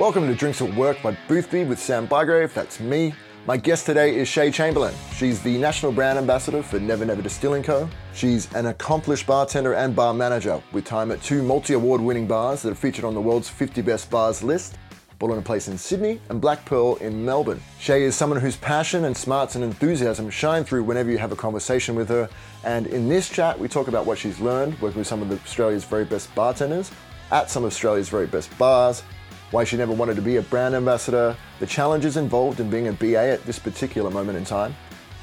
Welcome to Drinks at Work by Boothby with Sam Bygrave. That's me. My guest today is Shay Chamberlain. She's the national brand ambassador for Never Never Distilling Co. She's an accomplished bartender and bar manager with time at two multi award winning bars that are featured on the world's 50 best bars list. Bull Place in Sydney and Black Pearl in Melbourne. Shay is someone whose passion and smarts and enthusiasm shine through whenever you have a conversation with her. And in this chat, we talk about what she's learned working with some of Australia's very best bartenders at some of Australia's very best bars, why she never wanted to be a brand ambassador, the challenges involved in being a BA at this particular moment in time,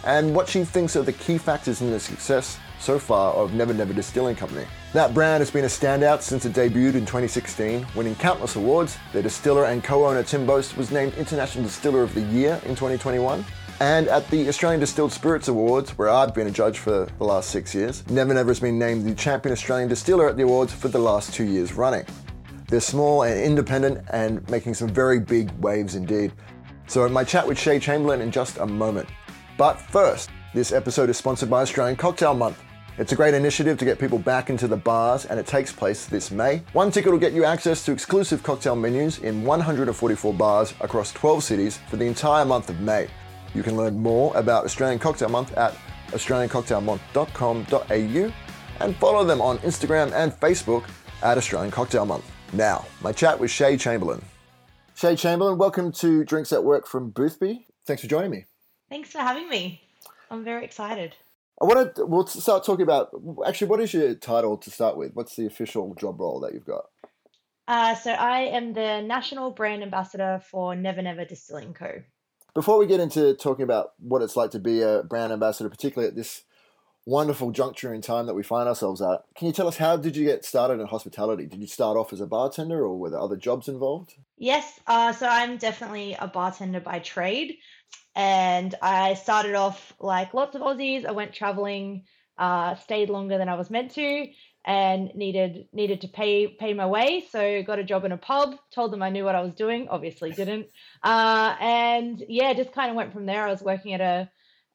and what she thinks are the key factors in the success so far of Never Never Distilling Company. That brand has been a standout since it debuted in 2016, winning countless awards. Their distiller and co-owner Tim Boast was named International Distiller of the Year in 2021. And at the Australian Distilled Spirits Awards, where I've been a judge for the last six years, Never Never has been named the champion Australian distiller at the awards for the last two years running. They're small and independent and making some very big waves indeed. So, my chat with Shay Chamberlain in just a moment. But first, this episode is sponsored by Australian Cocktail Month. It's a great initiative to get people back into the bars, and it takes place this May. One ticket will get you access to exclusive cocktail menus in 144 bars across 12 cities for the entire month of May. You can learn more about Australian Cocktail Month at australiancocktailmonth.com.au and follow them on Instagram and Facebook at Australian Cocktail Month. Now, my chat with Shay Chamberlain. Shay Chamberlain, welcome to Drinks at Work from Boothby. Thanks for joining me. Thanks for having me. I'm very excited. I want to we'll start talking about actually what is your title to start with? What's the official job role that you've got? Uh, so I am the national brand ambassador for Never Never Distilling Co. Before we get into talking about what it's like to be a brand ambassador, particularly at this wonderful juncture in time that we find ourselves at, can you tell us how did you get started in hospitality? Did you start off as a bartender, or were there other jobs involved? Yes, uh, so I'm definitely a bartender by trade and I started off like lots of Aussies. I went traveling, uh, stayed longer than I was meant to, and needed needed to pay pay my way. So got a job in a pub. Told them I knew what I was doing. Obviously didn't. Uh, and yeah, just kind of went from there. I was working at a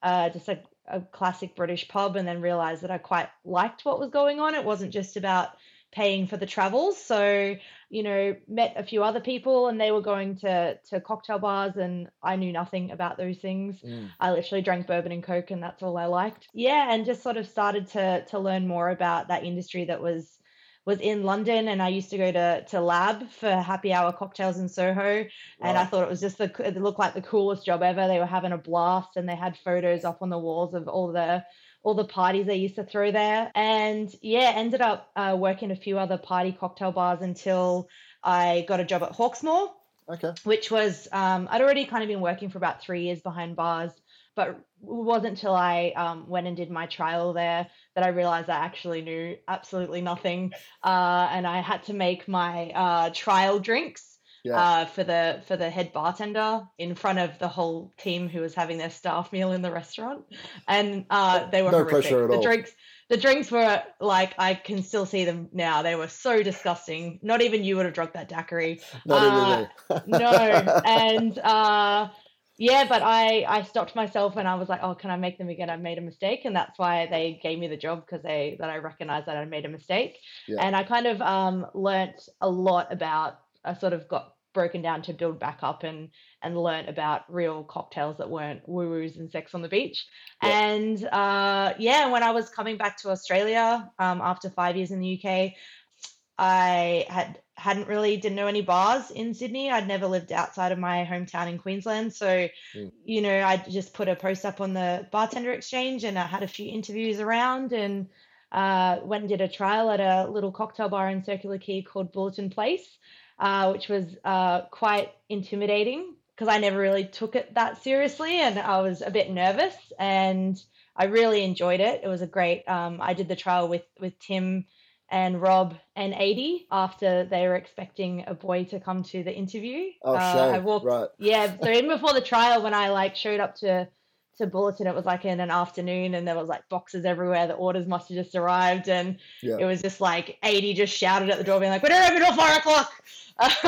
uh, just a, a classic British pub, and then realized that I quite liked what was going on. It wasn't just about paying for the travels. So, you know, met a few other people and they were going to to cocktail bars and I knew nothing about those things. Mm. I literally drank bourbon and coke and that's all I liked. Yeah, and just sort of started to to learn more about that industry that was was in London and I used to go to to lab for happy hour cocktails in Soho right. and I thought it was just the it looked like the coolest job ever. They were having a blast and they had photos up on the walls of all the all the parties they used to throw there. And yeah, ended up uh, working a few other party cocktail bars until I got a job at Hawksmoor. Okay. Which was, um, I'd already kind of been working for about three years behind bars, but it wasn't until I um, went and did my trial there that I realized I actually knew absolutely nothing. Uh, and I had to make my uh, trial drinks yeah. uh, for the for the head bartender in front of the whole team who was having their staff meal in the restaurant, and uh, they were no horrific. pressure at the all. drinks. The drinks were like I can still see them now. They were so disgusting. Not even you would have drunk that daiquiri. Not uh, even me. no, and uh, yeah, but I I stopped myself and I was like, oh, can I make them again? I made a mistake, and that's why they gave me the job because they that I recognized that I made a mistake, yeah. and I kind of um learnt a lot about I sort of got broken down to build back up and and learn about real cocktails that weren't woo woos and sex on the beach. Yeah. And uh, yeah, when I was coming back to Australia um, after five years in the UK, I had hadn't really didn't know any bars in Sydney. I'd never lived outside of my hometown in Queensland, so mm. you know I just put a post up on the bartender exchange, and I had a few interviews around and. Uh, went and did a trial at a little cocktail bar in Circular Quay called Bulletin Place, uh, which was uh, quite intimidating because I never really took it that seriously and I was a bit nervous and I really enjoyed it. It was a great. Um, I did the trial with with Tim and Rob and Adi after they were expecting a boy to come to the interview. Oh, uh, I walked, right. Yeah, so even before the trial, when I like showed up to to Bulletin, it was like in an afternoon and there was like boxes everywhere. The orders must have just arrived and yeah. it was just like Adi just shouted at the door being like, we're open till four o'clock. Uh,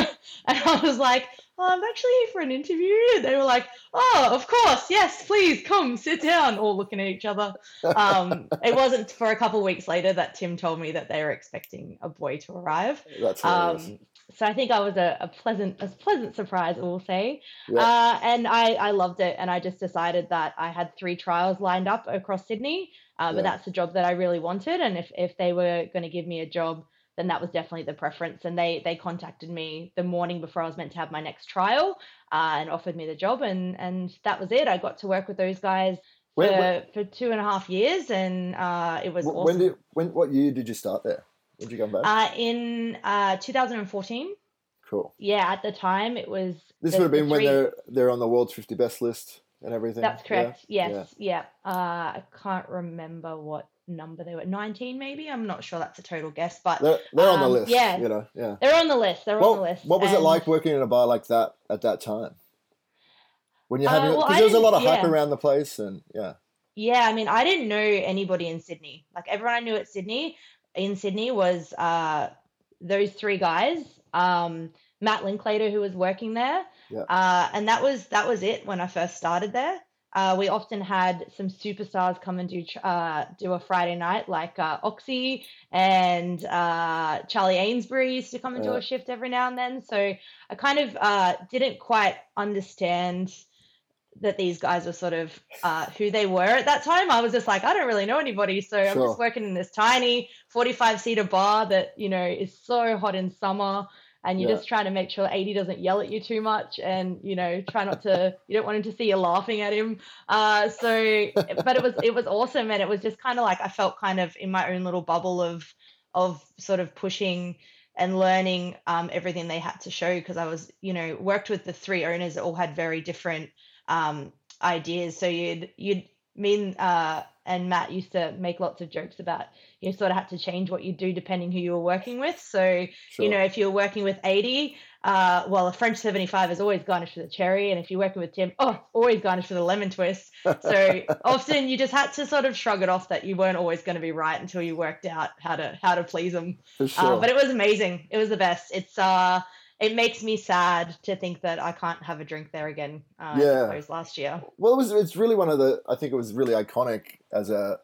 and I was like, oh, I'm actually here for an interview. And they were like, oh, of course, yes, please come sit down, all looking at each other. Um, it wasn't for a couple weeks later that Tim told me that they were expecting a boy to arrive. That's um, so I think I was a, a pleasant a pleasant surprise, we'll say. Yeah. Uh, and I, I loved it, and I just decided that I had three trials lined up across Sydney. Uh, but Yeah. that's the job that I really wanted, and if if they were going to give me a job, then that was definitely the preference. And they they contacted me the morning before I was meant to have my next trial, uh, and offered me the job, and and that was it. I got to work with those guys for, When- when- for two and a half years, and uh, it was Wh- awesome. When did when what year did you start there? When did you come back? uh, in uh, 2014. cool. Yeah, at the time it was. This the- would have the been when three- they're they're on the world's fifty best list and everything. That's yeah? correct. Yes. Yeah. Uh, I can't remember what number they were. 19 maybe. I'm not sure. That's a total guess, but They're they're on the Um, list. yeah. You know. Yeah. they're on the list. They're on What, the list. what was it like working in a bar like that at that time? When you're Uh, having well, because I there was a lot of didn't- hype around the place and yeah. Yeah, I mean, I didn't know anybody in Sydney. Like everyone I knew at Sydney, in Sydney was uh, those three guys. Um, Matt Linklater, who was working there, uh, and that was that was it when I first started there. Uh, we often had some superstars come and do uh, do a Friday night, like uh, Oxy and uh, Charlie Ainsbury used to come and do a shift every now and then. So I kind of uh, didn't quite understand that these guys were sort of uh, who they were at that time. I was just like, I don't really know anybody, so I'm just working in this tiny 45 seater bar that you know is so hot in summer, and you're Yeah. just trying to make sure Adi doesn't yell at you too much, and you know try not to. You don't want him to see you laughing at him. Uh, so, but it was it was awesome, and it was just kind of like I felt kind of in my own little bubble of of sort of pushing and learning um, everything they had to show because I was, you know, worked with the three owners that all had very different um, ideas. So you'd you'd me and, uh, and Matt used to make lots of jokes about you sort of had to change what you do depending who you were working with. So Sure. you know, if you're working with Adi, uh, well, a French 75 is always garnished with a cherry, and if you're working with Tim, oh, always garnished with a lemon twist. So often you just had to sort of shrug it off that you weren't always going to be right until you worked out how to how to please them. For Uh, but it was amazing. It was the best. It's uh, it makes me sad to think that I can't have a drink there again. Uh, Yeah. Those last year. well, it was. It's really one of the. I think it was really iconic as a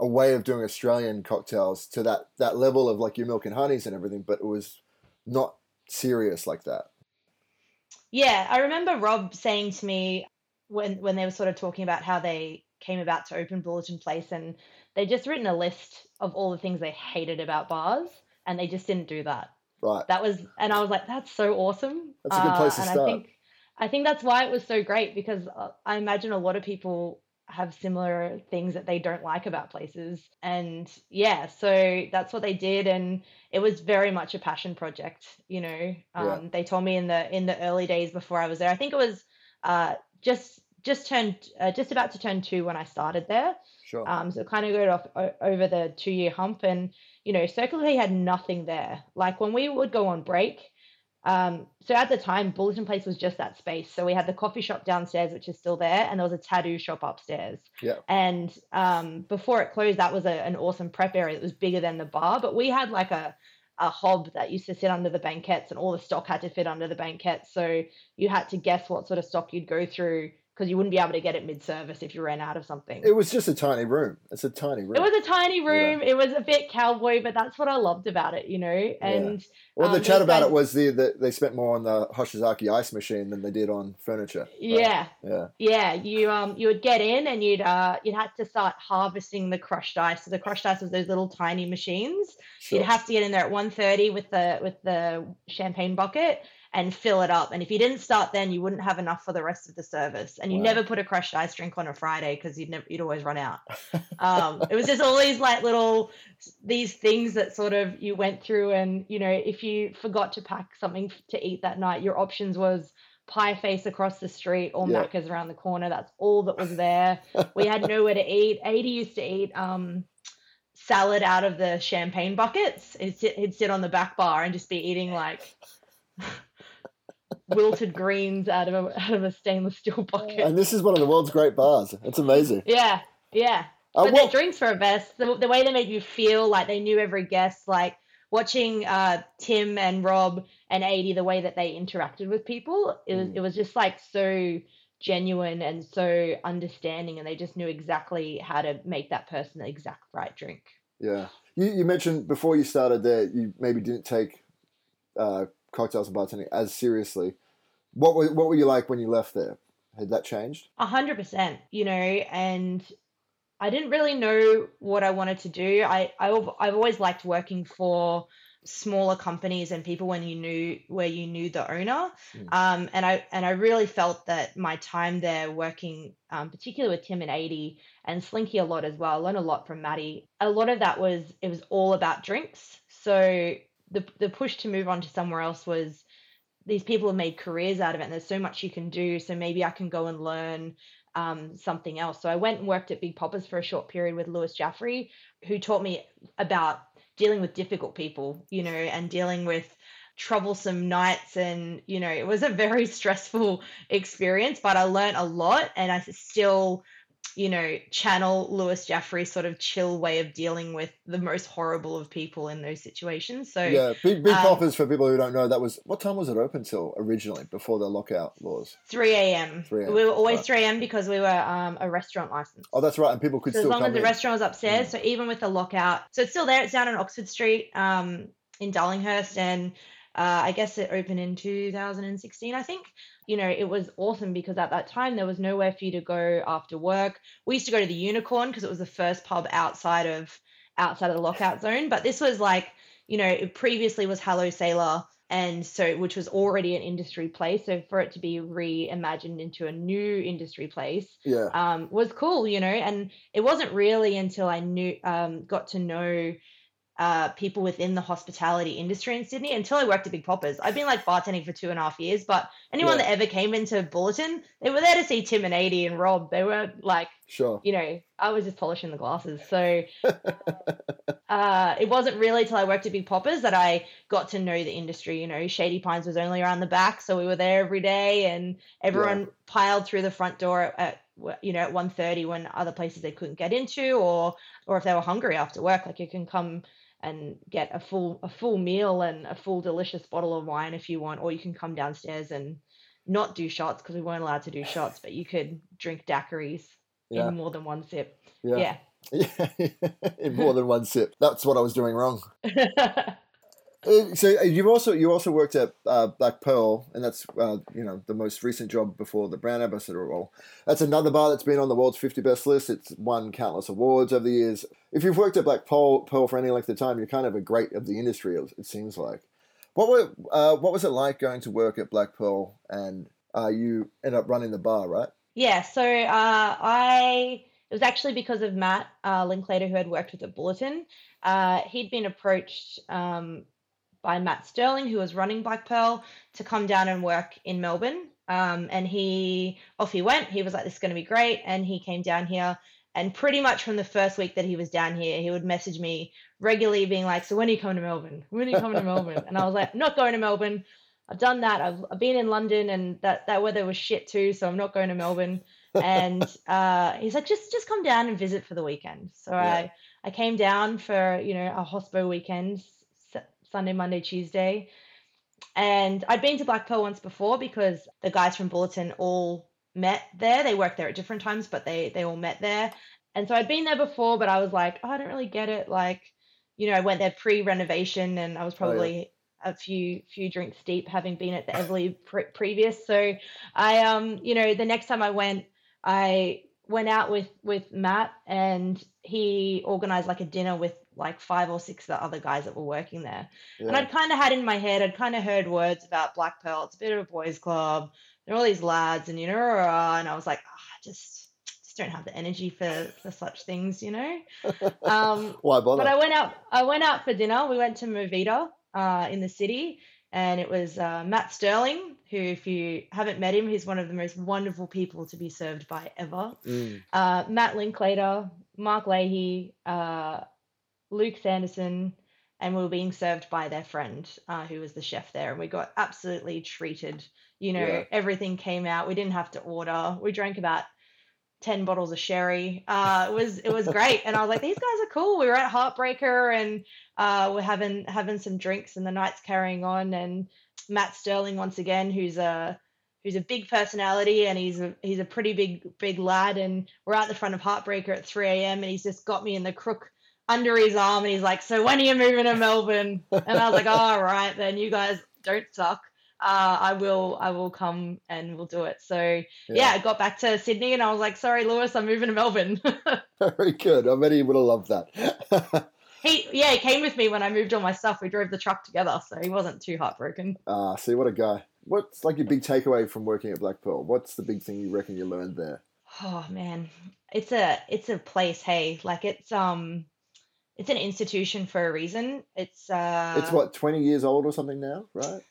a way of doing Australian cocktails to that that level of like your milk and honeys and everything, but it was not serious like that. Yeah, I remember Rob saying to me when when they were sort of talking about how they came about to open Bulletin Place, and they just written a list of all the things they hated about bars, and they just didn't do that. Right. That was, and I was like, that's so awesome. That's a good place to and start. I think, I think that's why it was so great because uh, I imagine a lot of people have similar things that they don't like about places, and yeah, so that's what they did, and it was very much a passion project. You know, um, Yeah. they told me in the in the early days before I was there. I think it was uh, just just turned uh, just about to turn two when I started there. Sure. Um, so kind of got off o- over the two year hump, and you know, Circular Quay had nothing there. Like when we would go on break, um, so at the time, Bulletin Place was just that space. So we had the coffee shop downstairs, which is still there, and there was a tattoo shop upstairs. Yeah. And um, before it closed, that was a, an awesome prep area. It was bigger than the bar, but we had like a a hob that used to sit under the banquettes, and all the stock had to fit under the banquettes. So you had to guess what sort of stock you'd go through because you wouldn't be able to get it mid service if you ran out of something. it was just a tiny room. It's a tiny room. It was a tiny room. It was a bit cowboy, but that's what I loved about it, you know. And well, the um, chat about guys- it was the, the they spent more on the Hoshizaki ice machine than they did on furniture. right? yeah, Yeah. yeah, you um you would get in and you'd uh you'd have to start harvesting the crushed ice. So the crushed ice was those little tiny machines. Sure. You'd have to get in there at 1.30 with the with the champagne bucket and fill it up. And if you didn't start then, you wouldn't have enough for the rest of the service. And you Wow. never put a crushed ice drink on a Friday because you'd never you'd always run out. um, it was just all these like little these things that sort of you went through and you know if you forgot to pack something to eat that night your options was pie face across the street or Yeah. macca's around the corner that's all that was there we had nowhere to eat Adi used to eat um salad out of the champagne buckets he'd sit, he'd sit on the back bar and just be eating like wilted greens out of a out of a stainless steel bucket and this is one of the world's great bars. It's amazing. yeah yeah Uh, but what- their drinks were best. The, the way they made you feel like they knew every guest, like watching uh, Tim and Rob and Adi, the way that they interacted with people, it was Mm. it was just like so genuine and so understanding, and they just knew exactly how to make that person the exact right drink. Yeah. You, you mentioned before you started there, you maybe didn't take uh, cocktails and bartending as seriously. What were what were you like when you left there? Had that changed? A hundred percent, you know, and I didn't really know what I wanted to do. I, I I've always liked working for smaller companies and people when you knew where you knew the owner mm. um, and i and i really felt that my time there working um, particularly with tim and Adi and slinky a lot as well i learned a lot from maddie a lot of that was it was all about drinks so the the push to move on to somewhere else was these people have made careers out of it and there's so much you can do so maybe i can go and learn um, something else. So i went and worked at Big Poppa's for a short period with lewis jaffrey who taught me about dealing with difficult people, you know, and dealing with troublesome nights and you know it was a very stressful experience but i learned a lot and i still you know, channel Lewis Jaffrey's sort of chill way of dealing with the most horrible of people in those situations. So yeah, big big um, for people who don't know. That was what time was it open till originally before the lockout laws? Three a.m. We were always right. three a.m. because we were um, a restaurant license. Oh, that's right, and people could so still as long as the in. restaurant was upstairs. Mm. So even with the lockout, so it's still there. It's down on Oxford Street um, in Darlinghurst, and uh, I guess it opened in 2016, I think. You know, it was awesome because at that time there was nowhere for you to go after work. We used to go to the Unicorn because it was the first pub outside of outside of the lockout zone. But this was like, you know, it previously was Hello Sailor, and so which was already an industry place. So for it to be reimagined into a new industry place, yeah, um, was cool. You know, and it wasn't really until I knew um, got to know uh, people within the hospitality industry in Sydney until I worked at Big Poppa's. I've been like bartending for two and a half years, but anyone yeah. that ever came into Bulletin, they were there to see Tim and Adi and Rob. They were like, sure, you know, I was just polishing the glasses. So uh, it wasn't really till I worked at Big Poppa's that I got to know the industry. You know, Shady Pines was only around the back, so we were there every day, and everyone yeah. piled through the front door at, at you know at 1.30 when other places they couldn't get into or or if they were hungry after work like you can come and get a full a full meal and a full delicious bottle of wine if you want, or you can come downstairs and not do shots because we weren't allowed to do shots, but you could drink daiquiris yeah. in more than one sip. Yeah. Yeah. in more than one sip. That's what I was doing wrong. Uh, so uh, you've also you also worked at uh, Black Pearl, and that's uh, you know the most recent job before the brand ambassador role. That's another bar that's been on the world's fifty best list. It's won countless awards over the years. If you've worked at Black Pearl, Pearl for any length of time, you're kind of a great of the industry. It seems like. What were uh, what was it like going to work at Black Pearl, and uh, you end up running the bar, right? Yeah. So I it was actually because of Matt Linklater who had worked with the Bulletin. he'd been approached um, by Matt Sterling, who was running Black Pearl, to come down and work in Melbourne. Um, and he off he went. He was like, "This is going to be great," and he came down here. And pretty much from the first week that he was down here, he would message me regularly, being like, "So when are you coming to Melbourne? When are you coming to Melbourne?" And I was like, "I'm not going to Melbourne. I've done that. I've, I've been in London, and that that weather was shit too. So I'm not going to Melbourne." and uh, he's like, "Just just come down and visit for the weekend." So yeah. I I came down for you know a hospital weekend Sunday, Monday, Tuesday. And I'd been to Black Pearl once before because the guys from Bulletin all met there. They worked there at different times, but they they all met there. And so I'd been there before, but I was like, oh, I don't really get it. Like, you know, I went there pre-renovation, and I was probably oh, yeah. a few few drinks deep, having been at the Everleigh pre- previous. So I, um, you know, the next time I went, I went out with with Matt, and he organized like a dinner with like five or six of the other guys that were working there. Yeah. And I'd kind of had in my head, I'd kind of heard words about Black Pearl. It's a bit of a boys' club. There are all these lads, and you know, and I was like, oh, just just don't have the energy for for such things, you know. Um, Why bother? But I went out. I went out for dinner. We went to Movida uh, in the city, and it was uh, Matt Sterling, who, if you haven't met him, he's one of the most wonderful people to be served by ever. Mm. Uh, Matt Linklater, Mark Leahy, uh, Luke Sanderson, and we were being served by their friend uh, who was the chef there. And we got absolutely treated. You know, yeah. everything came out. We didn't have to order. We drank about 10 bottles of sherry. Uh, it was it was great. And I was like, these guys are cool. We were at Heartbreaker and uh, we're having having some drinks and the night's carrying on. And Matt Sterling once again, who's a who's a big personality and he's a he's a pretty big big lad. And we're out the front of Heartbreaker at 3 a.m. and he's just got me in the crook under his arm and he's like, So when are you moving to Melbourne? And I was like, All oh, then you guys don't suck. Uh, I will I will come and we'll do it. So yeah. yeah. I got back to Sydney and I was like, sorry, Lewis, I'm moving to Melbourne. Very good. I bet he would have loved that. he yeah, he came with me when I moved all my stuff. We drove the truck together, so he wasn't too heartbroken. Ah, uh, see what a guy. What's like your big takeaway from working at Black Pearl? What's the big thing you reckon you learned there? Oh man, it's a it's a place. Hey, like it's um, it's an institution for a reason. It's uh, it's what twenty years old or something now, right?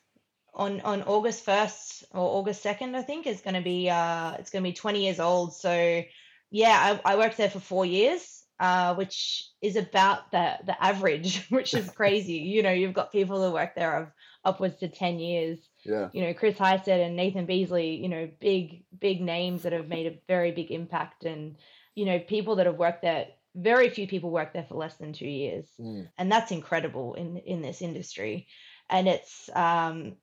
On on August first or August second, I think is going to be uh, it's going to be twenty years old. So yeah, I, I worked there for four years uh, which is about the the average, which is crazy. you know, you've got people who work there of upwards to ten years. Yeah. You know, Chris Hysted and Nathan Beasley. You know, big big names that have made a very big impact, and you know, people that have worked there. Very few people work there for less than two years, mm. and that's incredible in in this industry. And it's um,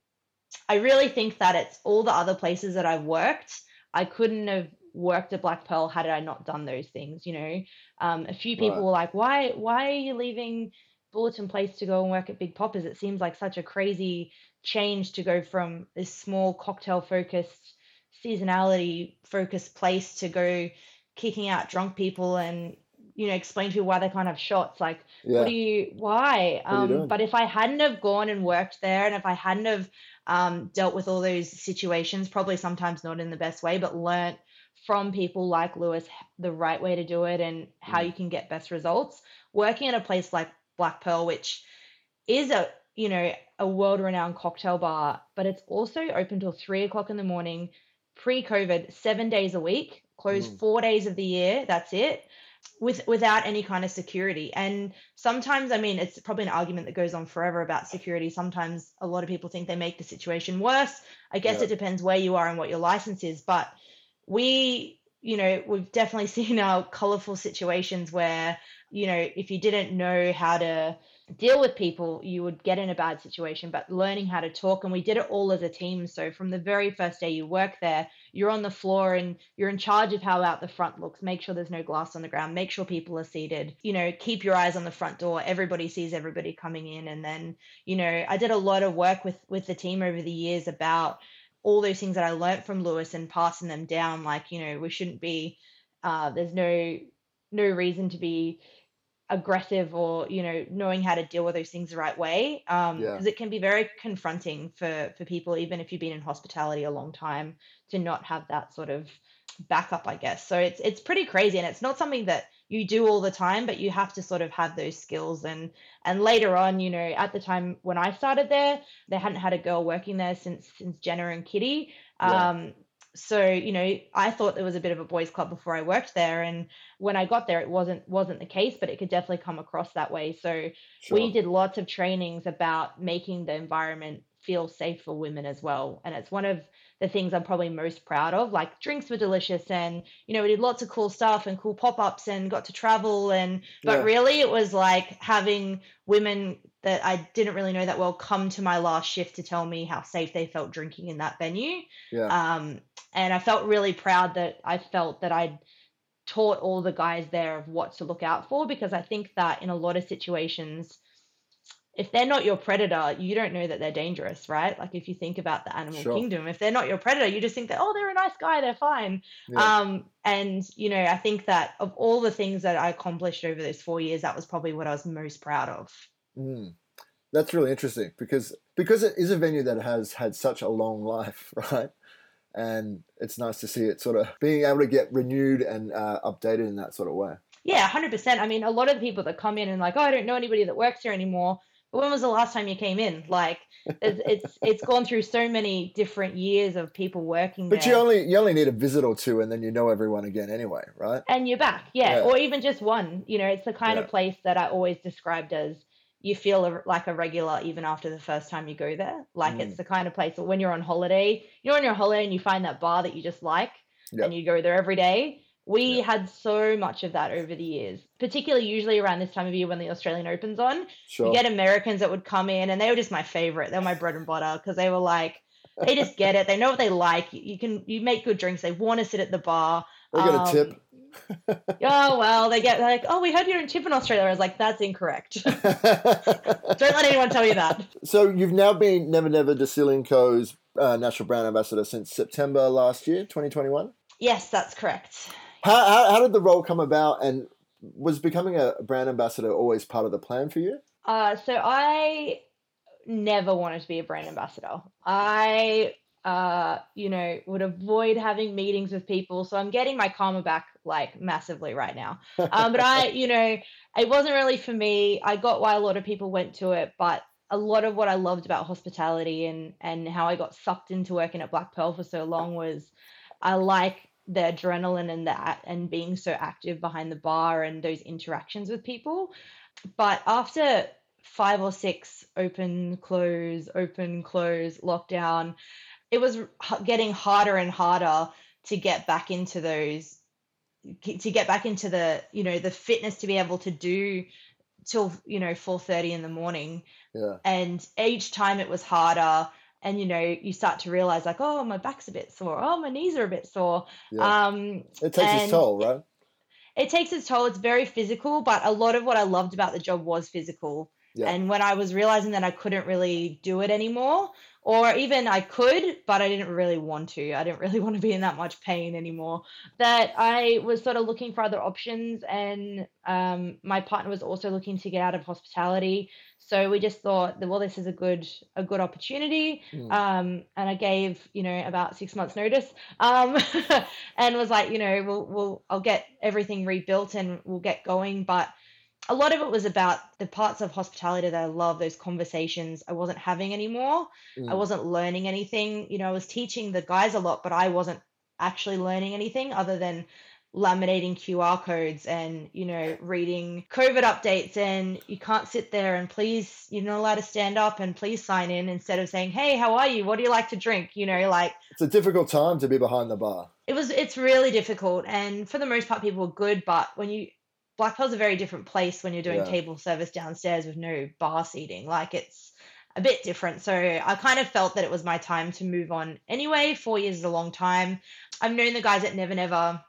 I really think that it's all the other places that I've worked. I couldn't have worked at Black Pearl had I not done those things. You know, um, a few people right. were like, "Why? Why are you leaving Bulletin Place to go and work at Big Poppa's? It seems like such a crazy change to go from this small cocktail focused, seasonality focused place to go kicking out drunk people and you know explain to people why they can't have shots like yeah. what do you why um, but if i hadn't have gone and worked there and if i hadn't have um, dealt with all those situations probably sometimes not in the best way but learnt from people like Lewis the right way to do it and how mm. you can get best results. Working at a place like Black Pearl, which is a you know a world renowned cocktail bar, but it's also open till three o'clock in the morning, pre COVID, seven days a week, closed mm. four days of the year. That's it. With without any kind of security. And sometimes, I mean, it's probably an argument that goes on forever about security. Sometimes a lot of people think they make the situation worse. I guess yeah. it depends where you are and what your license is, but we you know we've definitely seen our colorful situations where you know if you didn't know how to deal with people you would get in a bad situation but learning how to talk and we did it all as a team. So from the very first day you work there you're on the floor and you're in charge of how out the front looks. Make sure there's no glass on the ground. Make sure people are seated. You know keep your eyes on the front door. Everybody sees everybody coming in. And then you know i did a lot of work with with the team over the years about all those things that I learned from Lewis and passing them down. Like, you know, we shouldn't be, uh, there's no, no reason to be aggressive or, you know, knowing how to deal with those things the right way. Um, yeah. cause it can be very confronting for, for people, even if you've been in hospitality a long time to not have that sort of backup, I guess. So it's, it's pretty crazy. And it's not something that you do all the time but you have to sort of have those skills. And and later on you know at the time when i started there they hadn't had a girl working there since since jenna and kitty. Yeah. um so you know i thought there was a bit of a boys club before i worked there. And when i got there it wasn't wasn't the case but it could definitely come across that way. So sure. we did lots of trainings about making the environment feel safe for women as well. And it's one of the things I'm probably most proud of. Like drinks were delicious and, you know, we did lots of cool stuff and cool pop ups and got to travel. And, but yeah. really it was like having women that I didn't really know that well come to my last shift to tell me how safe they felt drinking in that venue. Yeah. Um, and I felt really proud that I felt that I'd taught all the guys there of what to look out for because I think that in a lot of situations, if they're not your predator, you don't know that they're dangerous, right? Like if you think about the animal sure. kingdom, if they're not your predator, you just think that oh, they're a nice guy, they're fine. Yeah. Um, and you know, I think that of all the things that I accomplished over those four years, that was probably what I was most proud of. Mm. That's really interesting because because it is a venue that has had such a long life, right? And it's nice to see it sort of being able to get renewed and uh, updated in that sort of way. Yeah, hundred percent. I mean, a lot of the people that come in and like, oh, I don't know anybody that works here anymore when was the last time you came in? Like it's it's, it's gone through so many different years of people working but there. you only you only need a visit or two and then you know everyone again anyway, right? And you're back, yeah. yeah. Or even just one. You know, it's the kind yeah. of place that I always described as you feel like a regular even after the first time you go there. Like mm. it's the kind of place that when you're on holiday, you're on your holiday and you find that bar that you just like yep. and you go there every day we yeah. had so much of that over the years, particularly usually around this time of year when the Australian Open's on. Sure. You get Americans that would come in, and they were just my favorite. They were my bread and butter because they were like, they just get it. They know what they like. You can you make good drinks. They want to sit at the bar. They get um, a tip. oh well, they get like, oh, we heard you're in Chip in Australia. I was like, that's incorrect. Don't let anyone tell you that. So you've now been Never Never Distilling Co.'s uh, national brand ambassador since September last year, 2021. Yes, that's correct. How, how, how did the role come about, and was becoming a brand ambassador always part of the plan for you? Uh, so I never wanted to be a brand ambassador. I uh, you know, would avoid having meetings with people. So I'm getting my karma back like massively right now. Um, but I, you know, it wasn't really for me. I got why a lot of people went to it, but a lot of what I loved about hospitality and and how I got sucked into working at Black Pearl for so long was I like the adrenaline and that and being so active behind the bar and those interactions with people. But after five or six open, close, open, close, lockdown, it was getting harder and harder to get back into those to get back into the you know the fitness to be able to do till you know 4:30 in the morning yeah and each time it was harder and you know you start to realize like oh my back's a bit sore. Oh my knees are a bit sore. Yeah. um it takes its toll right? It takes its toll. It's very physical but a lot of what i loved about the job was physical. Yeah. and when i was realizing that i couldn't really do it anymore or even I could, but I didn't really want to. I didn't really want to be in that much pain anymore. That I was sort of looking for other options, and um, my partner was also looking to get out of hospitality. So we just thought that well, this is a good a good opportunity. Mm. Um, and I gave you know about six months notice, um, and was like, you know, we'll we'll I'll get everything rebuilt and we'll get going, but a lot of it was about the parts of hospitality that I love, those conversations I wasn't having anymore. Mm. I wasn't learning anything. You know, I was teaching the guys a lot, but I wasn't actually learning anything other than laminating QR codes and, you know, reading COVID updates. And you can't sit there and please, you're not allowed to stand up and please sign in instead of saying, hey, how are you? What do you like to drink? You know, like. It's a difficult time to be behind the bar. It was, it's really difficult. And for the most part, people were good. But when you, Black Pearl's a very different place when you're doing yeah. table service downstairs with no bar seating. Like it's a bit different. So I kind of felt that it was my time to move on anyway. Four years is a long time. I've known the guys at Never Never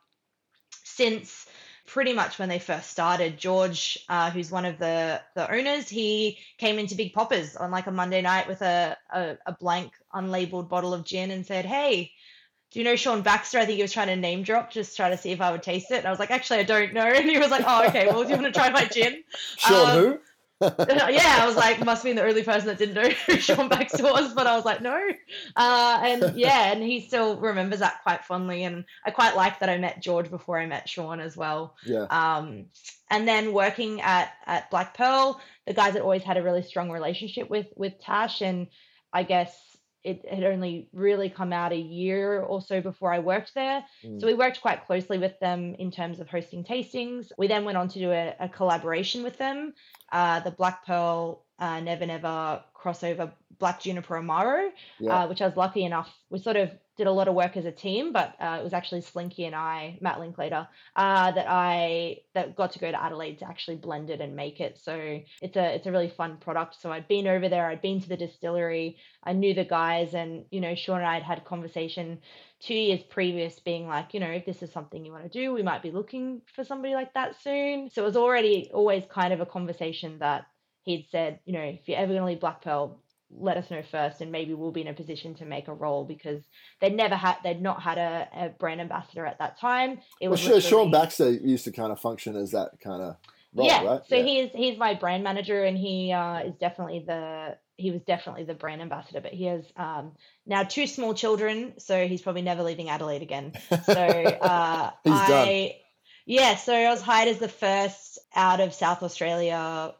since pretty much when they first started. George, uh, who's one of the the owners, he came into Big Poppa's on like a Monday night with a, a, a blank unlabeled bottle of gin and said, "Hey, do you know Sean Baxter? I think he was trying to name drop, just try to see if I would taste it. And I was like, actually, I don't know. And he was like, oh, okay, well, do you want to try my gin? Sean um, who? yeah, I was like, must be the only person that didn't know who Sean Baxter was, but I was like, no. Uh, and yeah, and he still remembers that quite fondly. And I quite like that I met George before I met Sean as well. Yeah. Um, and then working at at Black Pearl, the guys had always had a really strong relationship with with Tash, and I guess it had only really come out a year or so before I worked there. Mm. So we worked quite closely with them in terms of hosting tastings. We then went on to do a, a collaboration with them, uh, the Black Pearl uh, Never Never crossover Black Juniper Amaro, yeah. uh, which I was lucky enough. We sort of did a lot of work as a team, but uh, it was actually Slinky and I, Matt Linklater, uh, that I that got to go to Adelaide to actually blend it and make it. So it's a it's a really fun product. So I'd been over there, I'd been to the distillery, I knew the guys, and you know Sean and I had had conversation two years previous, being like, you know, if this is something you want to do, we might be looking for somebody like that soon. So it was already always kind of a conversation that he'd said, you know, if you're ever going to leave Black Pearl, let us know first and maybe we'll be in a position to make a role because they'd never had they'd not had a, a brand ambassador at that time it was well, sure, Sean Baxter used to kind of function as that kind of role, yeah right? so yeah. he's he's my brand manager and he uh, is definitely the he was definitely the brand ambassador but he has um, now two small children so he's probably never leaving Adelaide again so uh, he's I done. yeah so I was hired as the first out of South Australia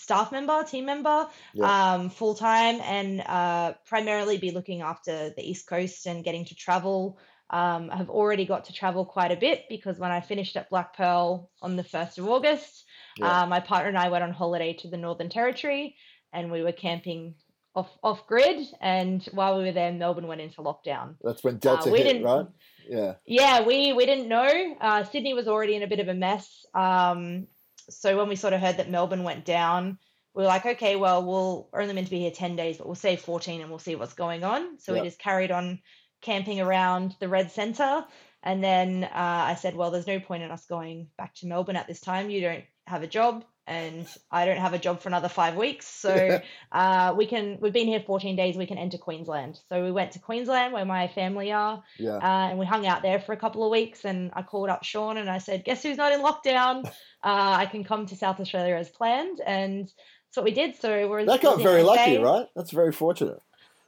staff member, team member, yeah. um, full time, and uh, primarily be looking after the East Coast and getting to travel. Um, I have already got to travel quite a bit because when I finished at Black Pearl on the 1st of August, yeah. uh, my partner and I went on holiday to the Northern Territory and we were camping off off grid. And while we were there, Melbourne went into lockdown. That's when Delta uh, hit, right? Yeah. Yeah, we we didn't know. Uh, Sydney was already in a bit of a mess. Um, so when we sort of heard that Melbourne went down, we were like, okay, well, we'll only meant to be here 10 days, but we'll say 14 and we'll see what's going on. So we just carried on camping around the Red Centre. And then uh, I said, well, there's no point in us going back to Melbourne at this time. You don't have a job and I don't have a job for another five weeks. So uh, we can, we've been here 14 days, we can enter Queensland. So we went to Queensland where my family are Yeah. uh, and we hung out there for a couple of weeks. And I called up Sean and I said, guess who's not in lockdown? Uh, I can come to South Australia as planned. And that's what we did. So we're That got very lucky, right? That's very fortunate.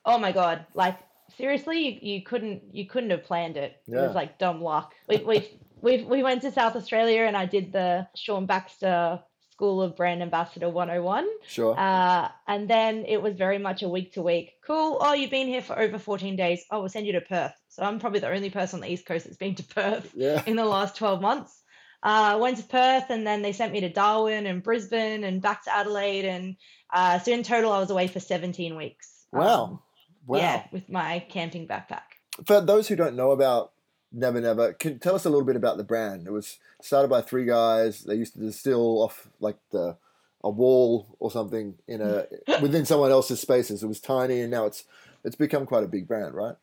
Oh my god! Like seriously, you, you couldn't you couldn't have planned it. It was like dumb luck. We we we we went to South Australia and I did the Sean Baxter School of Brand Ambassador 101. Sure. Uh, and then it was very much a week to week. Cool. Oh, you've been here for over 14 days. Oh, we'll send you to Perth. So I'm probably the only person on the East Coast that's been to Perth yeah. in the last 12 months. Uh, went to Perth and then they sent me to Darwin and Brisbane and back to Adelaide. And uh, so in total, I was away for 17 weeks. Wow. Um, Wow. Yeah, with my camping backpack. For those who don't know about Never Never, can tell us a little bit about the brand. It was started by three guys. They used to distill off like the a wall or something in a within someone else's spaces. It was tiny, and now it's it's become quite a big brand, right?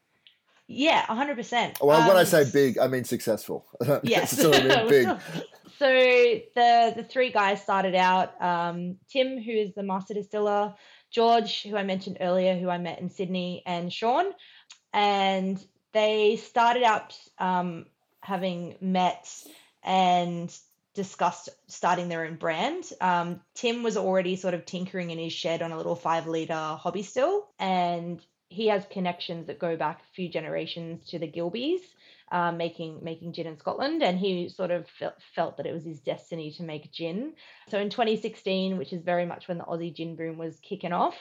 Yeah, 100%. Well, when I Um, say big, I mean successful. Yes. Mean big. so the the three guys started out. Um, Tim, who is the master distiller, George, who I mentioned earlier, who I met in Sydney, and Sean, and they started out um, having met and discussed starting their own brand. Um, Tim was already sort of tinkering in his shed on a little five liter hobby still, and he has connections that go back a few generations to the Gilbeys um, making making gin in Scotland, and he sort of felt, felt that it was his destiny to make gin. So in 2016, which is very much when the Aussie gin boom was kicking off,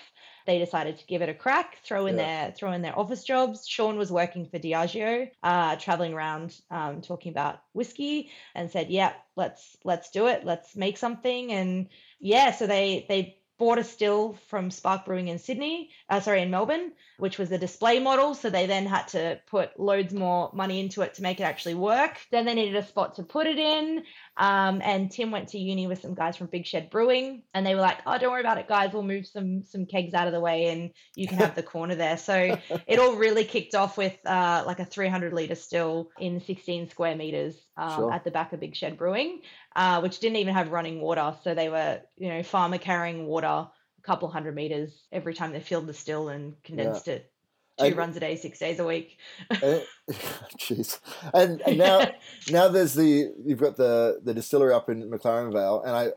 they decided to give it a crack, throw in Yeah. their throw in their office jobs. Sean was working for Diageo, uh, traveling around um, talking about whiskey, and said, "Yeah, let's let's do it. Let's make something." And yeah, so they they bought a still from Spark Brewing in Sydney, uh, sorry, in Melbourne, which was a display model. So they then had to put loads more money into it to make it actually work. Then they needed a spot to put it in. Um, and Tim went to uni with some guys from Big Shed Brewing, and they were like, "Oh, don't worry about it, guys. We'll move some some kegs out of the way, and you can have the corner there." So it all really kicked off with uh, like a 300 liter still in 16 square meters um, Sure. at the back of Big Shed Brewing, uh, which didn't even have running water. So they were, you know, farmer carrying water a couple hundred meters every time they filled the still and condensed it. Two And- runs a day, six days a week. Jeez. And, and now now there's the you've got the the distillery up in McLaren Vale, and I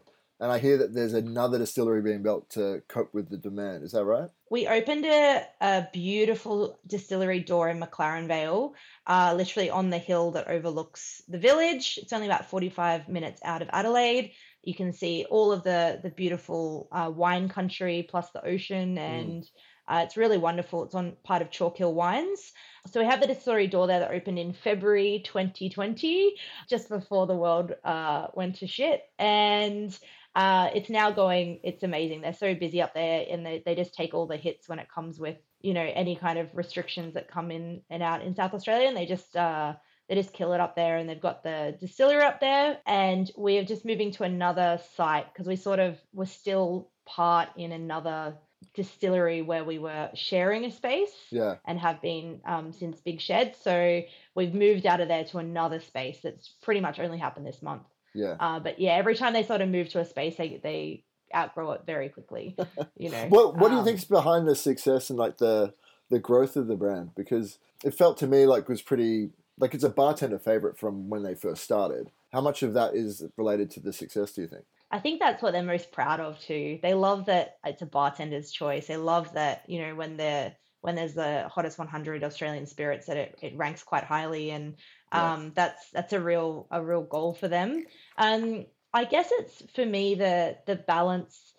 and I hear that there's another distillery being built to cope with the demand. Is that right? We opened a, a beautiful distillery door in McLaren Vale, uh, literally on the hill that overlooks the village. It's only about 45 minutes out of Adelaide. You can see all of the, the beautiful uh, wine country plus the ocean, and uh, it's really wonderful. It's on part of Chalk Hill Wines. So we have the distillery door there that opened in February 2020, just before the world uh, went to shit. And uh, it's now going it's amazing they're so busy up there and they, they just take all the hits when it comes with you know any kind of restrictions that come in and out in south australia and they just uh they just kill it up there and they've got the distillery up there and we're just moving to another site because we sort of were still part in another distillery where we were sharing a space Yeah. and have been um, since Big Shed. So we've moved out of there to another space that's pretty much only happened this month. Yeah. Uh, but yeah, every time they sort of move to a space, they they outgrow it very quickly. You know. What What do you Um, think's behind the success and like the the growth of the brand? Because it felt to me like it was pretty like it's a bartender favorite from when they first started. How much of that is related to the success? Do you think? I think that's what they're most proud of too. They love that it's a bartender's choice. They love that you know when they're when there's the hottest 100 Australian spirits that it, it ranks quite highly, and Yeah. um, that's that's a real a real goal for them. Um, I guess it's for me the the balance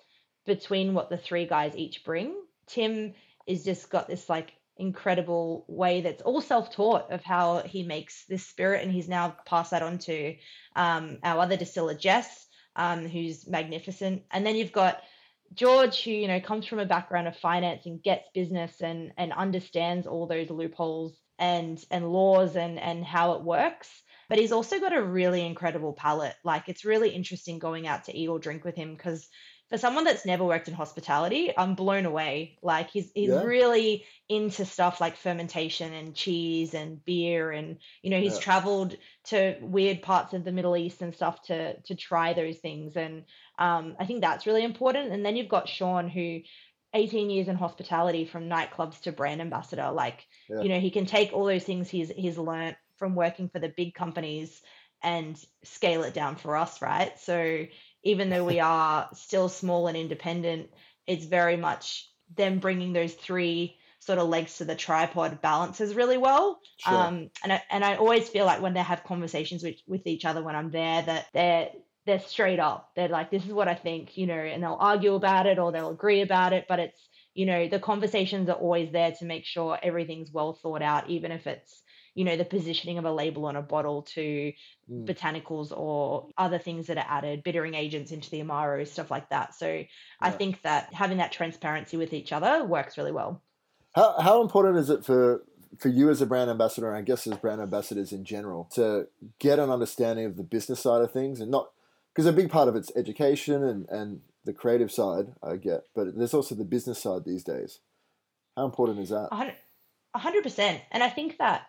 between what the three guys each bring. Tim is just got this like incredible way that's all self-taught of how he makes this spirit, and he's now passed that on to um, our other distiller Jess, um, who's magnificent. And then you've got George, who you know comes from a background of finance and gets business and and understands all those loopholes and and laws and and how it works. But he's also got a really incredible palate. Like it's really interesting going out to eat or drink with him because for someone that's never worked in hospitality, I'm blown away. Like he's he's Yeah. really into stuff like fermentation and cheese and beer and you know he's Yeah. traveled to weird parts of the Middle East and stuff to to try those things and um, I think that's really important. And then you've got Sean who 18 years in hospitality from nightclubs to brand ambassador like Yeah. you know he can take all those things he's he's learnt from working for the big companies and scale it down for us right so even though we are still small and independent it's very much them bringing those three sort of legs to the tripod balances really well Sure. um, and I, and I always feel like when they have conversations with, with each other when I'm there that they're they're straight up. They're like, this is what I think, you know, and they'll argue about it or they'll agree about it, but it's you know the conversations are always there to make sure everything's well thought out, even if it's you know the positioning of a label on a bottle to Mm. botanicals or other things that are added, bittering agents into the amaro, stuff like that. So I think that having that transparency with each other works really well. How how important is it for for you as a brand ambassador, and I guess as brand ambassadors in general, to get an understanding of the business side of things, and not because a big part of it's education and and the creative side I get, but there's also the business side these days. How important is that? A hundred, a hundred percent. And I think that,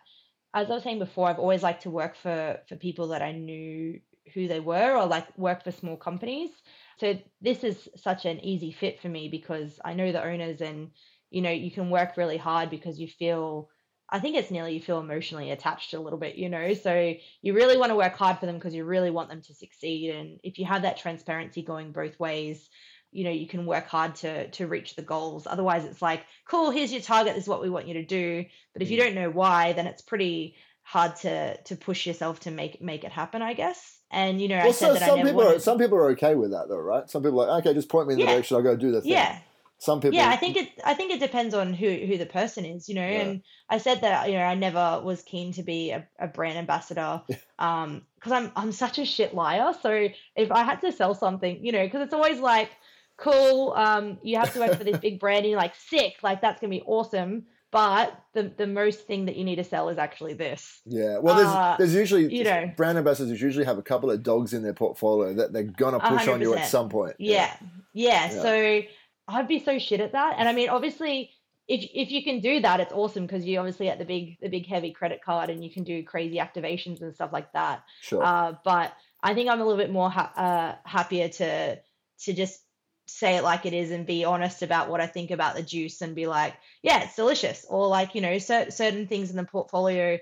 as I was saying before, I've always liked to work for for people that I knew who they were, or like work for small companies. So this is such an easy fit for me because I know the owners, and you know you can work really hard because you feel. I think it's nearly you feel emotionally attached a little bit, you know. So you really want to work hard for them because you really want them to succeed. And if you have that transparency going both ways, you know you can work hard to to reach the goals otherwise it's like cool here's your target this is what we want you to do but if you Mm. don't know why then it's pretty hard to to push yourself to make make it happen i guess and you know i Well, said so, that i some people are, some people are okay with that though, right? Some people are like, okay, just point me in the Yeah. direction. I'll go do the thing. yeah Some people, yeah i think it i think it depends on who who the person is you know Yeah. and i said that you know i never was keen to be a, a brand ambassador um because i'm i'm such a shit liar so if i had to sell something you know because it's always like cool um you have to work for this big brand and you're like sick like that's gonna be awesome but the the most thing that you need to sell is actually this Yeah, well, there's Uh, there's usually you know. brand ambassadors usually have a couple of dogs in their portfolio that they're gonna push on you at some point. Yeah. yeah. Yeah. So I'd be so shit at that. And I mean, obviously, if if you can do that, it's awesome because you obviously at the big the big heavy credit card and you can do crazy activations and stuff like that. sure. Uh, but I think I'm a little bit more ha- uh, happier to to just say it like it is and be honest about what I think about the juice and be like, yeah, it's delicious. Or like you know, cer- certain things in the portfolio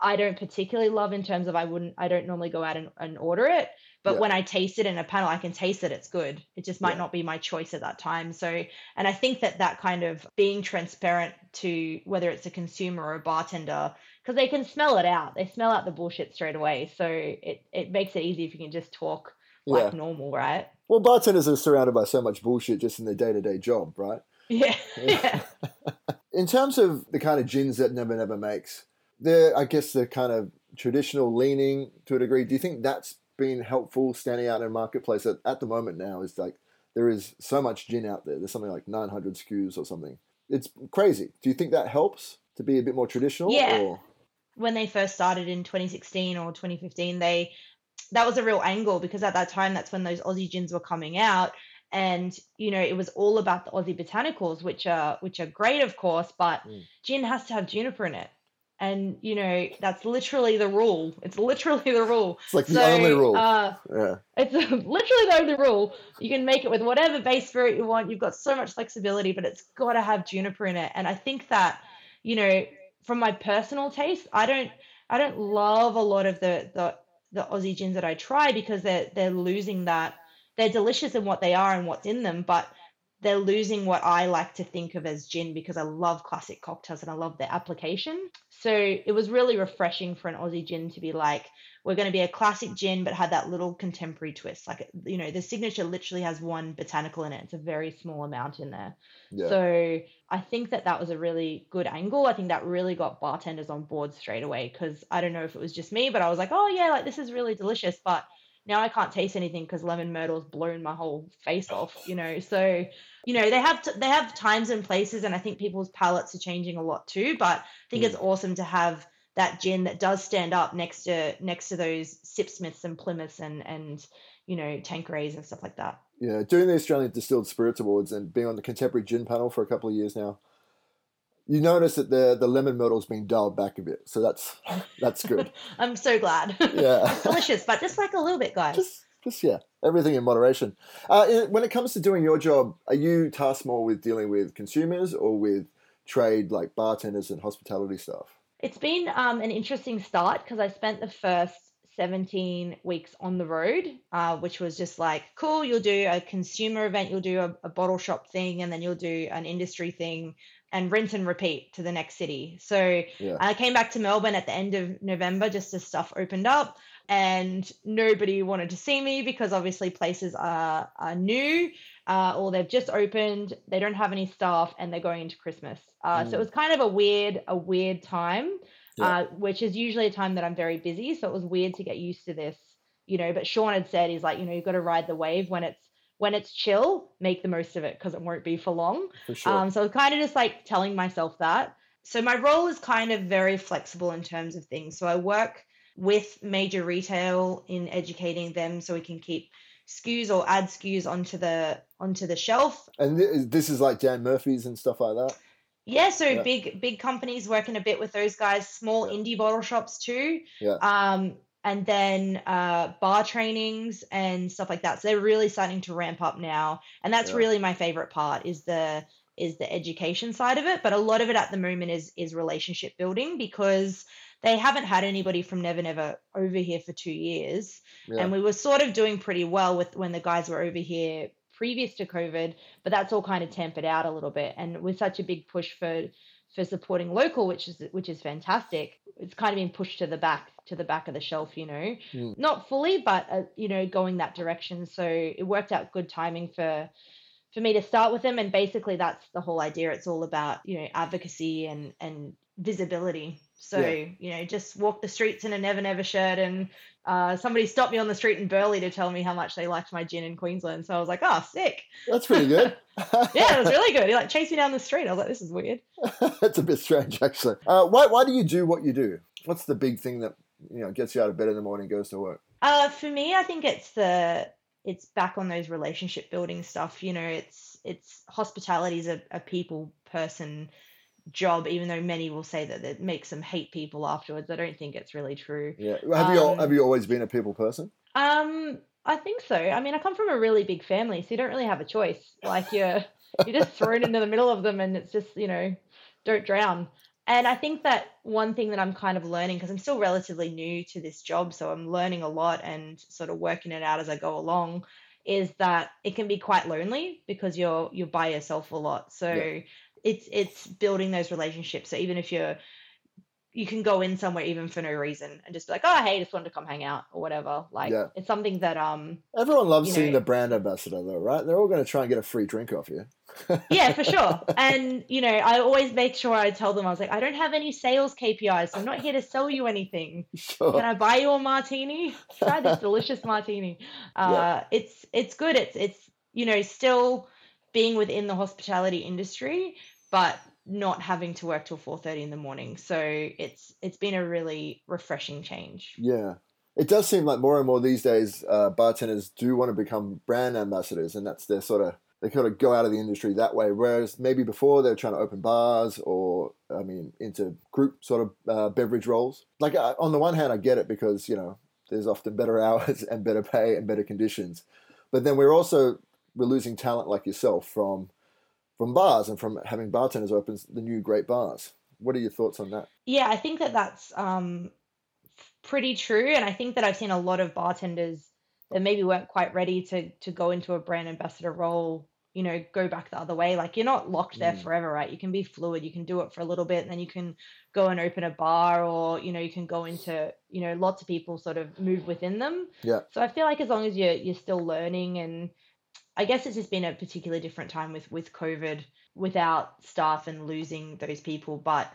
I don't particularly love in terms of I wouldn't I don't normally go out and, and order it. But Yeah. when I taste it in a panel, I can taste that it's good. It just might Yeah. not be my choice at that time. So, and I think that that kind of being transparent to whether it's a consumer or a bartender, because they can smell it out. They smell out the bullshit straight away. So it, it makes it easy if you can just talk like yeah. normal, right? Well, bartenders are surrounded by so much bullshit just in their day to day job, right? Yeah. Yeah. yeah. In terms of the kind of gins that Never Never makes, they're, I guess, the kind of traditional leaning to a degree. Do you think that's been helpful standing out in a marketplace that at the moment now is like there is so much gin out there? There's something like 900 SKUs or something. It's crazy. Do you think that helps to be a bit more traditional? Yeah. Or? when they first started in 2016 or 2015 they that was a real angle because at that time that's when those aussie gins were coming out and you know it was all about the aussie botanicals which are which are great of course but Mm. gin has to have juniper in it and you know that's literally the rule it's literally the rule It's like the only rule. uh, yeah. it's literally the only rule. You can make it with whatever base spirit you want. You've got so much flexibility, but it's got to have juniper in it. And I think that, you know, from my personal taste, I don't, I don't love a lot of the the the Aussie gins that I try because they're they're losing that. They're delicious in what they are and what's in them, but they're losing what I like to think of as gin because I love classic cocktails and I love their application. So it was really refreshing for an Aussie gin to be like, we're going to be a classic gin, but had that little contemporary twist. Like, you know, the signature literally has one botanical in it. It's a very small amount in there. Yeah. So I think that that was a really good angle. I think that really got bartenders on board straight away because I don't know if it was just me, but I was like, oh yeah, like this is really delicious. But now I can't taste anything because lemon myrtle's blown my whole face oh. off, you know. So, you know, they have t- they have times and places, and I think people's palates are changing a lot too. But I think it's mm. awesome to have that gin that does stand up next to next to those Sipsmiths and Plymouths and and you know Tanquerays and stuff like that. Yeah, doing the Australian Distilled Spirits Awards and being on the Contemporary Gin panel for a couple of years now, you notice that the the lemon myrtle's been dialed back a bit, so that's that's good. I'm so glad. Yeah. it's delicious, but just like a little bit, guys. just just yeah, everything in moderation. Uh, when it comes to doing your job, are you tasked more with dealing with consumers or with trade like bartenders and hospitality staff? It's been um, an interesting start because I spent the first 17 weeks on the road, uh, which was just like, cool, you'll do a consumer event, you'll do a, a bottle shop thing, and then you'll do an industry thing and rinse and repeat to the next city. So Yeah. I came back to Melbourne at the end of November just as stuff opened up and nobody wanted to see me because obviously places are, are new uh, or they've just opened, they don't have any staff and they're going into Christmas. Uh, So Mm. it was kind of a weird, a weird time, Yeah. uh, which is usually a time that I'm very busy. So it was weird to get used to this, you know, but Sean had said, he's like, you know, you've got to ride the wave when it's, when it's chill, make the most of it because it won't be for long. For sure. Um, so kind of just like telling myself that. So my role is kind of very flexible in terms of things. So I work with major retail in educating them so we can keep SKUs or add SKUs onto the onto the shelf. and this is like Dan Murphy's and stuff like that. Yeah, so Yeah. big big companies working a bit with those guys, small Yeah. indie bottle shops too. Yeah. Um, and then uh, bar trainings and stuff like that. So they're really starting to ramp up now, and that's Yeah. really my favorite part is the is the education side of it. But a lot of it at the moment is is relationship building because they haven't had anybody from Never Never over here for two years, Yeah. and we were sort of doing pretty well with when the guys were over here previous to COVID, but that's all kind of tempered out a little bit. And with such a big push for for supporting local, which is which is fantastic, it's kind of been pushed to the back to the back of the shelf, you know, Mm. not fully, but uh, you know, going that direction. So it worked out good timing for for me to start with them, and basically that's the whole idea. It's all about you know advocacy and and visibility. So Yeah. you know, just walk the streets in a Never Never shirt and uh, somebody stopped me on the street in Burleigh to tell me how much they liked my gin in Queensland. So I was like, oh, sick. That's pretty good. Yeah, it was really good. He like chased me down the street. I was like, this is weird. That's a bit strange, actually. Uh, why, why do you do what you do? What's the big thing that you know gets you out of bed in the morning, goes to work? Uh, for me, I think it's the it's back on those relationship building stuff. You know, it's it's hospitality is a, a people person job, even though many will say that it makes them hate people afterwards. I don't think it's really true. Yeah. Have you Um, have you always been a people person? Um, I think so. I mean, I come from a really big family, so you don't really have a choice. Like you're you're just thrown into the middle of them, and it's just you know, don't drown. And I think that one thing that I'm kind of learning because I'm still relatively new to this job, so I'm learning a lot and sort of working it out as I go along, is that it can be quite lonely because you're you're by yourself a lot. So Yeah. it's it's building those relationships. So even if you're you can go in somewhere even for no reason and just be like, oh hey, just wanted to come hang out or whatever. Like Yeah. it's something that um Everyone loves seeing know- the brand ambassador, though, right? They're all going to try and get a free drink off you. yeah for sure. And you know, I always make sure I tell them I was like, I don't have any sales KPIs, so I'm not here to sell you anything. Sure. Can I buy you a martini? Try this delicious martini. Uh, It's it's good. It's it's you know still being within the hospitality industry, but not having to work till four thirty in the morning. So it's it's been a really refreshing change. Yeah. It does seem like more and more these days, uh, bartenders do want to become brand ambassadors, and that's their sort of they kind of go out of the industry that way. Whereas maybe before they're trying to open bars or, I mean, into group sort of uh, beverage roles. Like uh, on the one hand, I get it because you know there's often better hours and better pay and better conditions, but then we're also we're losing talent like yourself from from bars and from having bartenders open the new great bars. What are your thoughts on that? Yeah, I think that that's um, pretty true, and I think that I've seen a lot of bartenders that maybe weren't quite ready to to go into a brand ambassador role. You know, go back the other way. Like you're not locked there Mm. forever, right? You can be fluid. You can do it for a little bit, and then you can go and open a bar, or you know, you can go into. You know, lots of people sort of move within them. Yeah. So I feel like as long as you're you're still learning, and I guess it's just been a particularly different time with with COVID, without staff and losing those people, but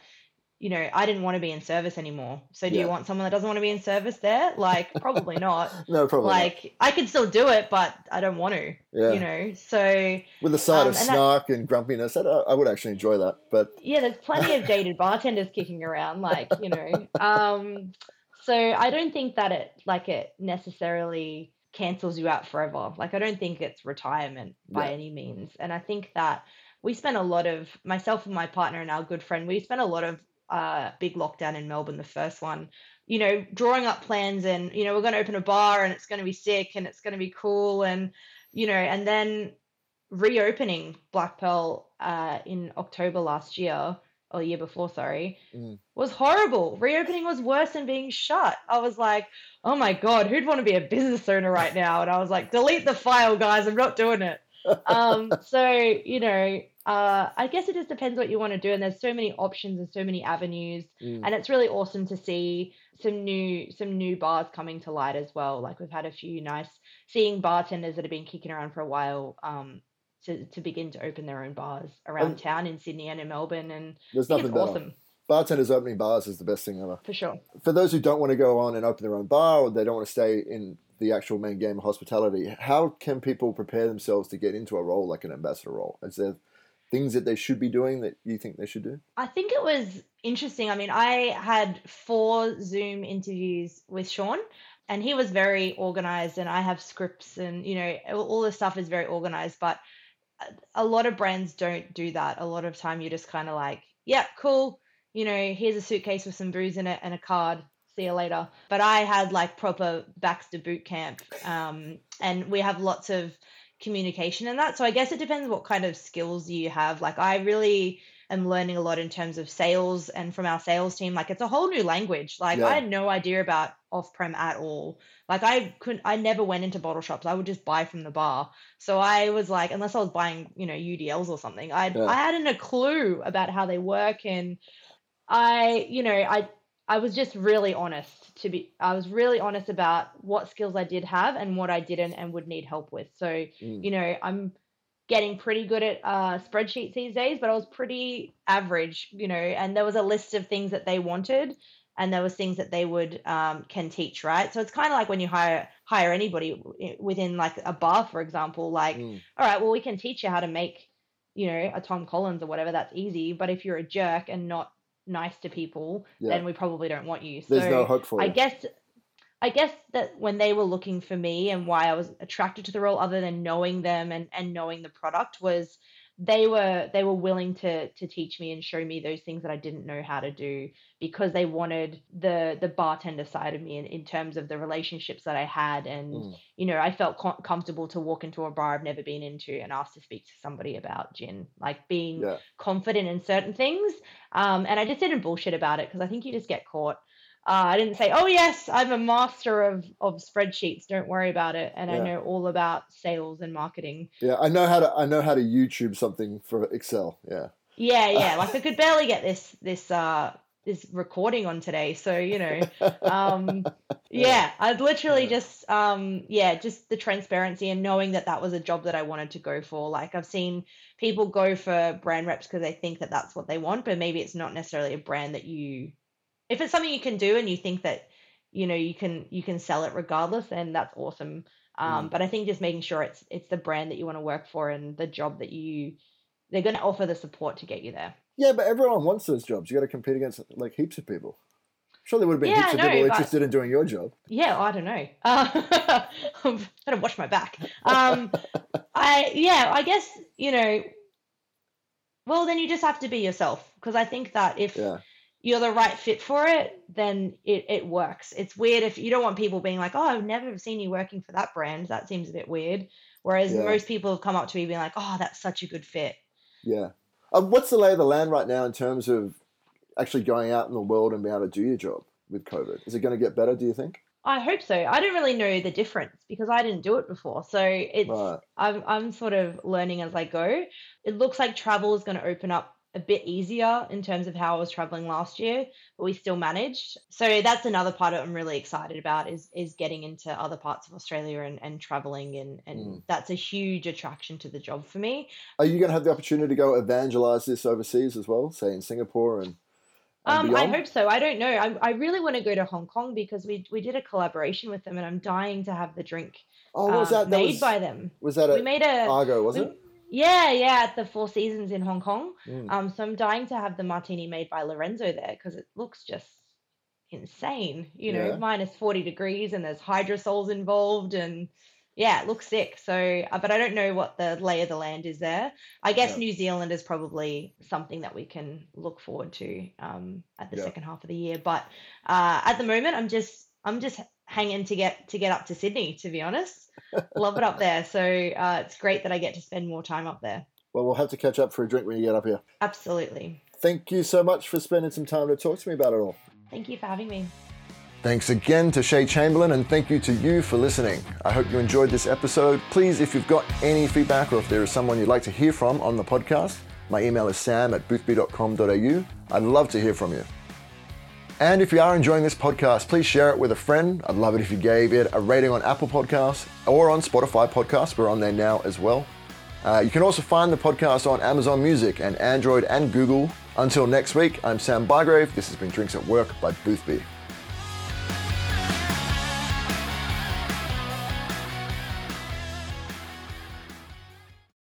you know, I didn't want to be in service anymore. So do Yeah. you want someone that doesn't want to be in service there? Like, probably not. No, probably not. Like, I could still do it, but I don't want to, Yeah. you know? So, with a side Um, of and that- snark and grumpiness. That, I would actually enjoy that. But yeah, there's plenty of jaded bartenders kicking around, like, you know. Um, so I don't think that it, like, it necessarily cancels you out forever. Like I don't think it's retirement by Yeah. any means. And I think that we spent a lot of myself and my partner and our good friend, we spent a lot of uh big lockdown in Melbourne, the first one, you know, drawing up plans and you know, we're gonna open a bar and it's gonna be sick and it's gonna be cool and you know, and then reopening Black Pearl uh in October last year or the year before, sorry, Mm. was horrible. Reopening was worse than being shut. I was like, oh my God, who'd want to be a business owner right now? And I was like, delete the file, guys. I'm not doing it. Um, so, you know, uh, I guess it just depends what you want to do. And there's so many options and so many avenues. Mm. And it's really awesome to see some new some new bars coming to light as well. Like we've had a few nice seeing bartenders that have been kicking around for a while um, to, to begin to open their own bars around Um, town in Sydney and in Melbourne. And There's nothing better. awesome Bartenders opening bars is the best thing ever. for sure. For those who don't want to go on and open their own bar or they don't want to stay in the actual main game of hospitality, how can people prepare themselves to get into a role like an ambassador role? Is there things that they should be doing that you think they should do? I think it was interesting. I mean, I had four Zoom interviews with Sean, and he was very organized, and I have scripts, and you know, all all this stuff is very organized. But a- lot of brands don't do that. A lot of time, you're just kind of like, yeah, cool. You know, here's a suitcase with some booze in it and a card. See you later. But I had like proper Baxter boot camp, um, and we have lots of communication in that. So I guess it depends what kind of skills you have. Like I really am learning a lot in terms of sales and from our sales team. Like it's a whole new language. Like Yeah. I had no idea about off prem at all. Like I couldn't I never went into bottle shops. I would just buy from the bar. So I was like, unless I was buying, you know, UDLs or something, I Yeah. I hadn't a clue about how they work and I, you know, I I was just really honest to be I was really honest about what skills I did have and what I didn't and would need help with. So, Mm. you know, I'm getting pretty good at uh, spreadsheets these days, but I was pretty average, you know, and there was a list of things that they wanted and there was things that they would um, can teach, right? So it's kind of like when you hire hire anybody within like a bar, for example, like, Mm. all right, well, we can teach you how to make, you know, a Tom Collins or whatever, that's easy. But if you're a jerk and not nice to people, Yeah. then we probably don't want you. There's so no hope for I guess I guess that when they were looking for me and why I was attracted to the role other than knowing them and, and knowing the product was they were they were willing to to teach me and show me those things that I didn't know how to do because they wanted the the bartender side of me in, in terms of the relationships that I had and Mm. you know I felt co- comfortable to walk into a bar I've never been into and ask to speak to somebody about gin like being Yeah. confident in certain things. Um, and I just didn't bullshit about it because I think you just get caught. Uh, I didn't say, "Oh yes, I'm a master of of spreadsheets. Don't worry about it." And I know all about sales and marketing. Yeah, I know how to I know how to YouTube something for Excel. Yeah. Yeah, yeah. Like I could barely get this this uh this recording on today. So you know, um, yeah, I'd literally Yeah. just um yeah, just the transparency and knowing that that was a job that I wanted to go for. Like I've seen people go for brand reps because they think that that's what they want, but maybe it's not necessarily a brand that you if it's something you can do and you think that you know you can you can sell it regardless then that's awesome um, Mm. but i think just making sure it's it's the brand that you want to work for and the job that you they're going to offer the support to get you there Yeah, but everyone wants those jobs. You got to compete against like heaps of people. Sure, there would have been Yeah, heaps of know, people but- interested in doing your job. yeah i don't know uh, better watch my back um i yeah i guess you know well then you just have to be yourself because i think that if Yeah. You're the right fit for it, then it, it works. It's weird if you don't want people being like, oh, I've never seen you working for that brand. That seems a bit weird. Whereas Yeah. most people have come up to me being like, oh, that's such a good fit. Yeah. Um, what's the lay of the land right now in terms of actually going out in the world and being able to do your job with COVID? Is it going to get better? Do you think? I hope so. I don't really know the difference because I didn't do it before. So it's Right. I'm I'm sort of learning as I go. It looks like travel is going to open up a bit easier in terms of how I was traveling last year, but we still managed. So that's another part of I'm really excited about is is getting into other parts of Australia and, and traveling and and Mm. that's a huge attraction to the job for me. Are you going to have the opportunity to go evangelize this overseas as well, say in Singapore and, Um, I hope so. I don't know. I, I really want to go to Hong Kong because we we did a collaboration with them and I'm dying to have the drink oh, was uh, that? That made was, by them. was that We made a Argo, was we- it? Yeah, yeah, at the Four Seasons in Hong Kong. Mm. Um, so I'm dying to have the martini made by Lorenzo there because it looks just insane. You know, Yeah. minus 40 degrees and there's hydrosols involved and yeah, it looks sick. So, uh, but I don't know what the lay of the land is there. I guess Yeah. New Zealand is probably something that we can look forward to um, at the Yeah. second half of the year. But uh, at the moment, I'm just I'm just hanging to get to get up to Sydney. To be honest, love it up there. So uh, it's great that I get to spend more time up there. Well, we'll have to catch up for a drink when you get up here. Absolutely. Thank you so much for spending some time to talk to me about it all. Thank you for having me. Thanks again to Shay Chamberlain, and thank you to you for listening. I hope you enjoyed this episode. Please, if you've got any feedback or if there is someone you'd like to hear from on the podcast, my email is sam at boothby.com.au. I'd love to hear from you. And if you are enjoying this podcast, please share it with a friend. I'd love it if you gave it a rating on Apple Podcasts or on Spotify Podcasts. We're on there now as well. Uh, you can also find the podcast on Amazon Music and Android and Google. Until next week, I'm Sam Bygrave. This has been Drinks at Work by Boothby.